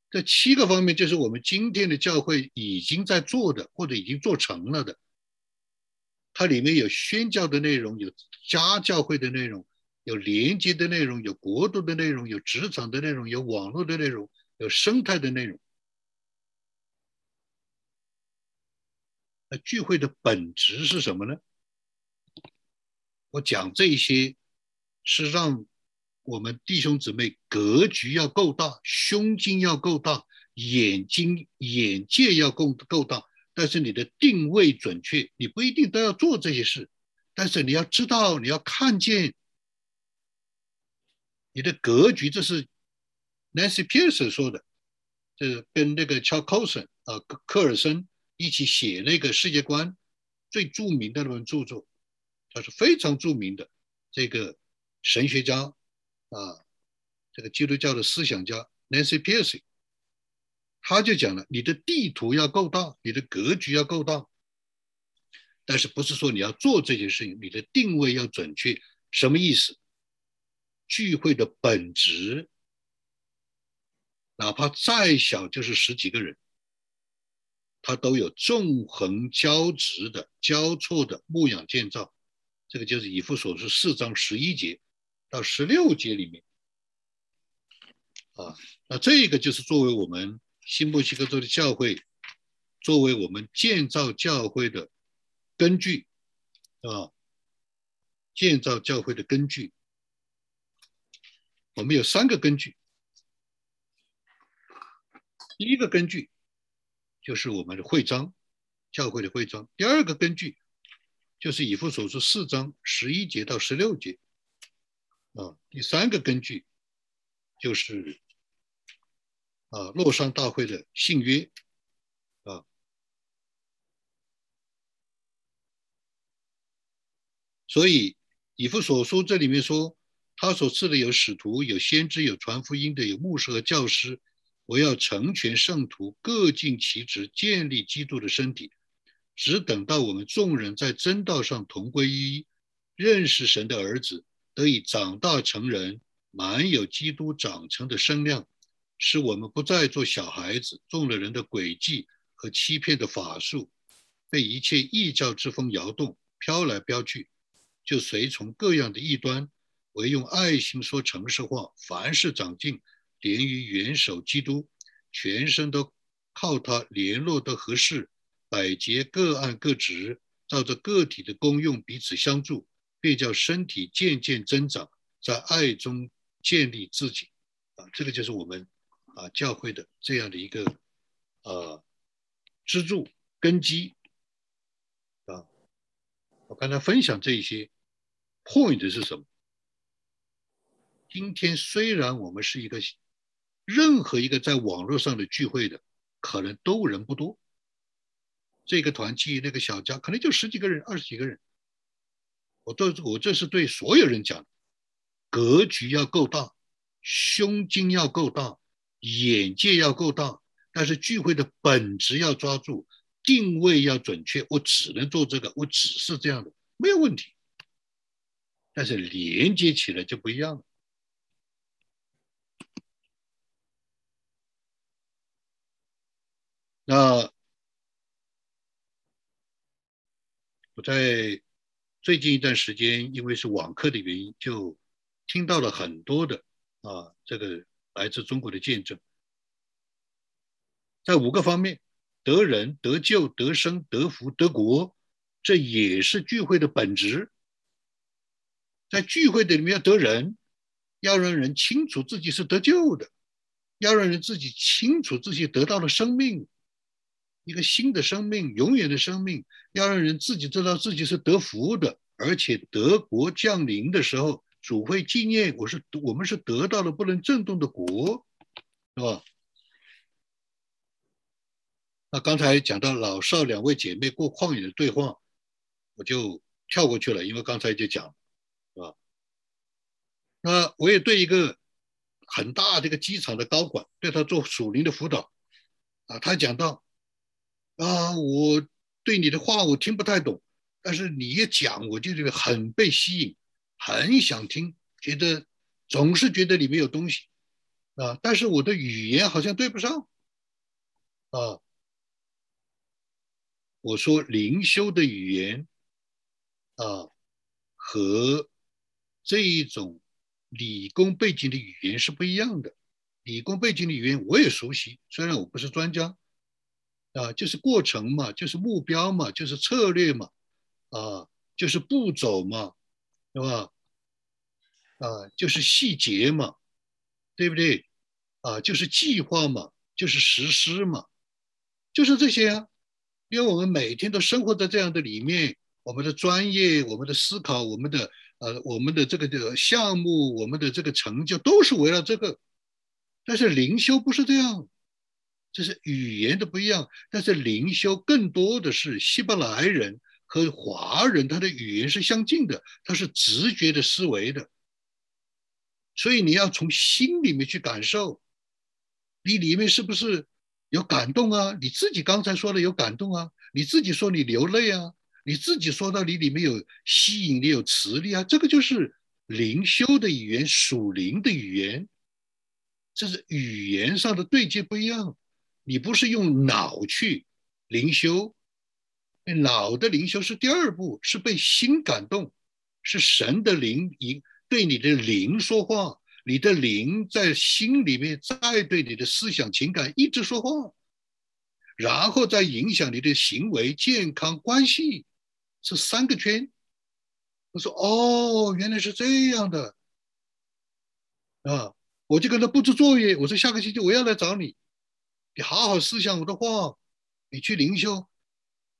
S1: 这七个方面就是我们今天的教会已经在做的，或者已经做成了的。它里面有宣教的内容，有家教会的内容。有连接的内容，有国度的内容，有职场的内容，有网络的内容，有生态的内容。那聚会的本质是什么呢？我讲这些，是让我们弟兄姊妹格局要够大，胸襟要够大，眼睛眼界要够够大。但是你的定位准确，你不一定都要做这些事，但是你要知道，你要看见。你的格局，这是 Nancy Pearson 说的，这跟那个 c h a r l Colson 啊，科尔森一起写那个世界观最著名的那本著作，他是非常著名的这个神学家啊，这个基督教的思想家 Nancy Pearce 他就讲了，你的地图要够大，你的格局要够大，但是不是说你要做这件事情，你的定位要准确，什么意思？聚会的本质，哪怕再小，就是十几个人。它都有纵横交织的交错的牧养建造，这个就是以弗所书四章十一节到十六节里面啊，那这个就是作为我们新墨西哥州的教会，作为我们建造教会的根据啊，建造教会的根据，我们有三个根据，第一个根据。就是我们的会章，教会的会章。第二个根据就是以弗所书四章十一节到十六节，啊，第三个根据就是啊，洛山大会的信约，啊，所以以弗所书这里面说，他所赐的有使徒，有先知，有传福音的，有牧师和教师。我要成全圣徒，各尽其职，建立基督的身体，只等到我们众人在真道上同归于一，认识神的儿子，得以长大成人，满有基督长成的身量，使我们不再做小孩子，中了人的诡计和欺骗的法术，被一切异教之风摇动，飘来飘去，就随从各样的异端，唯用爱心说诚实话，凡事长进。连于元首基督，全身都靠他联络的合适，百节各按各职，照着个体的功用彼此相助，便叫身体渐渐增长，在爱中建立自己。啊，这个就是我们啊教会的这样的一个呃支柱根基啊。我刚才分享这一些 point 是什么？今天虽然我们是一个。任何一个在网络上的聚会的，可能都人不多。这个团契，那个小家，可能就十几个人、二十几个人。我这我这是对所有人讲，格局要够大，胸襟要够大，眼界要够大。但是聚会的本质要抓住，定位要准确。我只能做这个，我只是这样的，没有问题。但是连接起来就不一样了。那我在最近一段时间，因为是网课的原因，就听到了很多的啊，这个来自中国的见证，在五个方面：得人、得救、得生、得福、得国，这也是聚会的本质。在聚会的里面要得人，要让人清楚自己是得救的，要让人自己清楚自己得到了生命。一个新的生命，永远的生命，要让人自己知道自己是得福的，而且德国降临的时候，主会纪念我是我们是得到了不能震动的国，是吧？那刚才讲到老少两位姐妹过旷野的对话，我就跳过去了，因为刚才就讲，是吧？那我也对一个很大的一个机场的高管，对他做属灵的辅导，啊，他讲到。啊，我对你的话我听不太懂，但是你一讲，我就这个很被吸引，很想听，觉得总是觉得里面有东西啊，但是我的语言好像对不上啊。我说灵修的语言啊，和这一种理工背景的语言是不一样的。理工背景的语言我也熟悉，虽然我不是专家。啊，就是过程嘛，就是目标嘛，就是策略嘛，啊，就是步骤嘛，对吧？啊，就是细节嘛，对不对？啊，就是计划嘛，就是实施嘛，就是这些啊。因为我们每天都生活在这样的里面，我们的专业、我们的思考、我们的呃、我们的这个这个项目、我们的这个成就都是围绕这个。但是灵修不是这样。这是语言的不一样。但是灵修更多的是希伯来人和华人，他的语言是相近的，他是直觉的思维的。所以你要从心里面去感受，你里面是不是有感动啊？你自己刚才说的有感动啊？你自己说你流泪啊？你自己说到你里面有吸引力、有磁力啊？这个就是灵修的语言，属灵的语言，这是语言上的对接不一样。你不是用脑去灵修，脑的灵修是第二步，是被心感动，是神的灵引。对你的灵说话，你的灵在心里面再对你的思想情感一直说话，然后再影响你的行为、健康、关系，是三个圈。我说哦，原来是这样的啊！我就跟他布置作业，我说下个星期我要来找你，你好好思想我的话，你去灵修。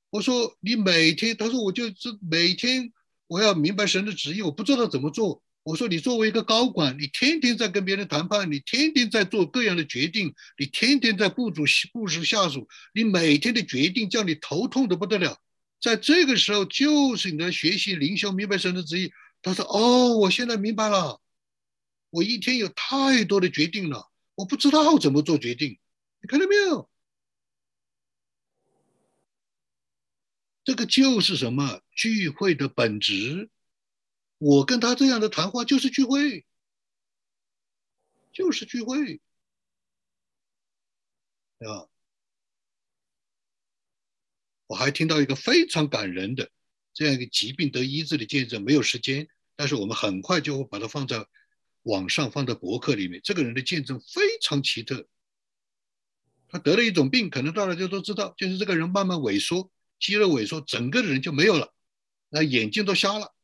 S1: 我说你每天，他说我就是每天我要明白神的旨意，我不知道怎么做。我说你作为一个高管，你天天在跟别人谈判，你天天在做各样的决定，你天天在部署部署下属，你每天的决定叫你头痛的不得了。在这个时候，就是你的学习灵修明白神的旨意。他说：“哦，我现在明白了，我一天有太多的决定了，我不知道怎么做决定。你看到没有？这个就是什么聚会的本质。”我跟他这样的谈话就是聚会，就是聚会，对吧！我还听到一个非常感人的这样一个疾病得医治的见证，没有时间，但是我们很快就会把它放在网上，放在博客里面。这个人的见证非常奇特，他得了一种病，可能大家都知道，就是这个人慢慢萎缩，肌肉萎缩，整个人就没有了，那眼睛都瞎了。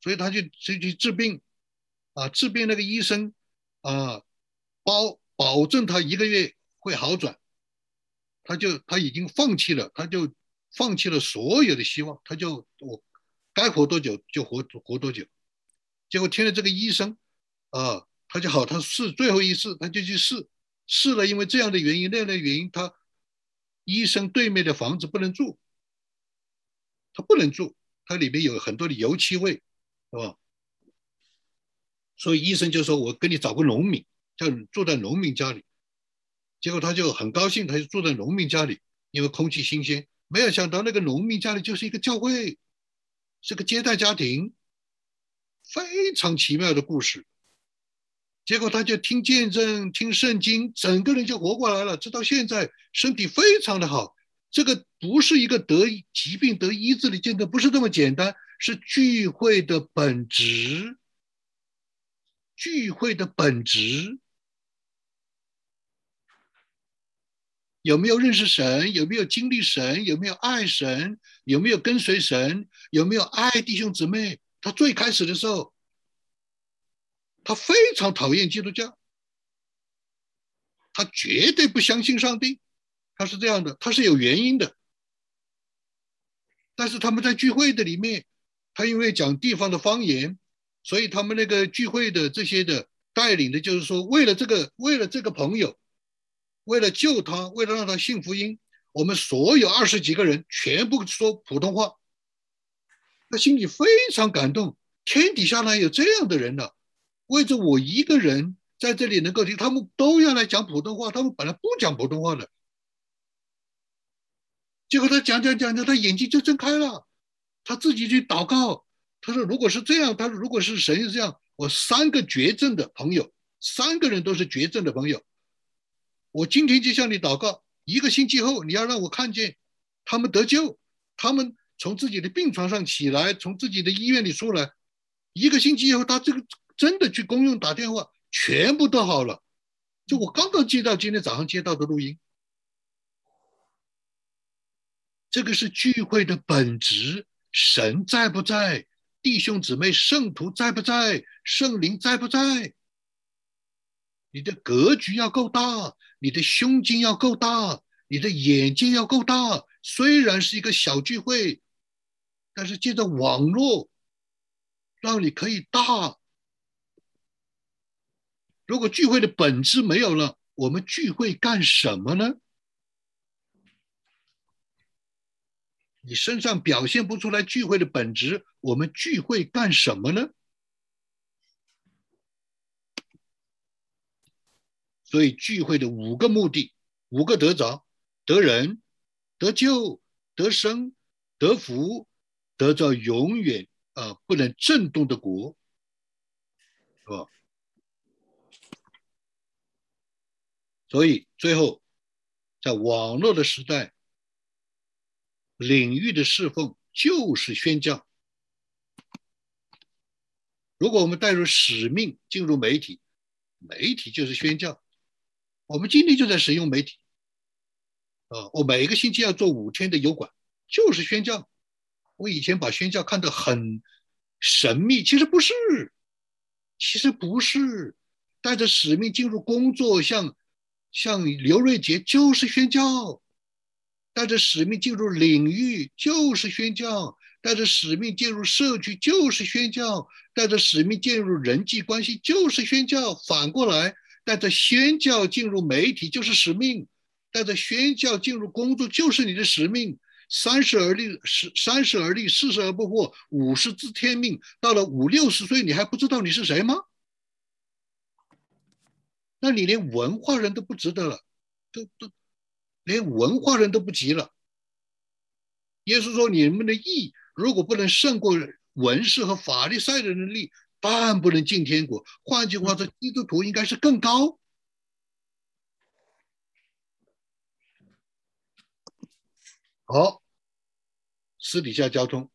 S1: 所以他就去去治病，啊，治病那个医生，啊，保保证他一个月会好转，他就他已经放弃了，他就放弃了所有的希望，他就我该活多久就活活多久，结果听了这个医生，啊，他就好，他试最后一次，他就去试，试了，因为这样的原因那样的原因，他医生对面的房子不能住，他不能住，它里面有很多的油漆味。是吧？所以医生就说：“我给你找个农民，叫你住在农民家里。”结果他就很高兴，他就住在农民家里，因为空气新鲜。没有想到那个农民家里就是一个教会，是个接待家庭，非常奇妙的故事。结果他就听见证、听圣经，整个人就活过来了。直到现在，身体非常的好。这个不是一个得疾病得医治的见证，不是这么简单。是聚会的本质，聚会的本质有没有认识神？有没有经历神？有没有爱神？有没有跟随神？有没有爱弟兄姊妹？他最开始的时候，他非常讨厌基督教，他绝对不相信上帝，他是这样的，他是有原因的。但是他们在聚会的里面。他因为讲地方的方言，所以他们那个聚会的这些的带领的，就是说，为了这个，为了这个朋友，为了救他，为了让他信福音，我们所有二十几个人全部说普通话。他心里非常感动，天底下呢有这样的人呢，为着我一个人在这里能够听，他们都要来讲普通话，他们本来不讲普通话的，结果他讲讲讲讲，他眼睛就睁开了。他自己去祷告，他说：“如果是这样，他说如果是神是这样，我三个绝症的朋友，三个人都是绝症的朋友，我今天就向你祷告，一个星期后你要让我看见他们得救，他们从自己的病床上起来，从自己的医院里出来，一个星期以后，他这个真的去公用打电话，全部都好了。就我刚刚接到今天早上接到的录音，这个是聚会的本质。”神在不在？弟兄姊妹、圣徒在不在？圣灵在不在？你的格局要够大，你的胸襟要够大，你的眼睛要够大。虽然是一个小聚会，但是借着网络，让你可以大。如果聚会的本质没有了，我们聚会干什么呢？你身上表现不出来聚会的本质，我们聚会干什么呢？所以聚会的五个目的，五个得着：得人、得救、得生、得福、得着永远啊不能震动的国，是吧？所以最后，在网络的时代。领域的侍奉就是宣教。如果我们带入使命进入媒体，媒体就是宣教。我们今天就在使用媒体。啊，我每个星期要做五天的油管，就是宣教。我以前把宣教看得很神秘，其实不是，其实不是。带着使命进入工作，像像刘瑞杰就是宣教。带着使命进入领域就是宣教，带着使命进入社区就是宣教，带着使命进入人际关系就是宣教。反过来，带着宣教进入媒体就是使命，带着宣教进入工作就是你的使命。三十而立，十三十而立，四十而不惑，五十知天命。到了五六十岁，你还不知道你是谁吗？那你连文化人都不值得了，都都。连文化人都不及了。耶稣说：“你们的义如果不能胜过文士和法利赛人的力，当然不能进天国。”换句话说，基督徒应该是更高。好，私底下交通。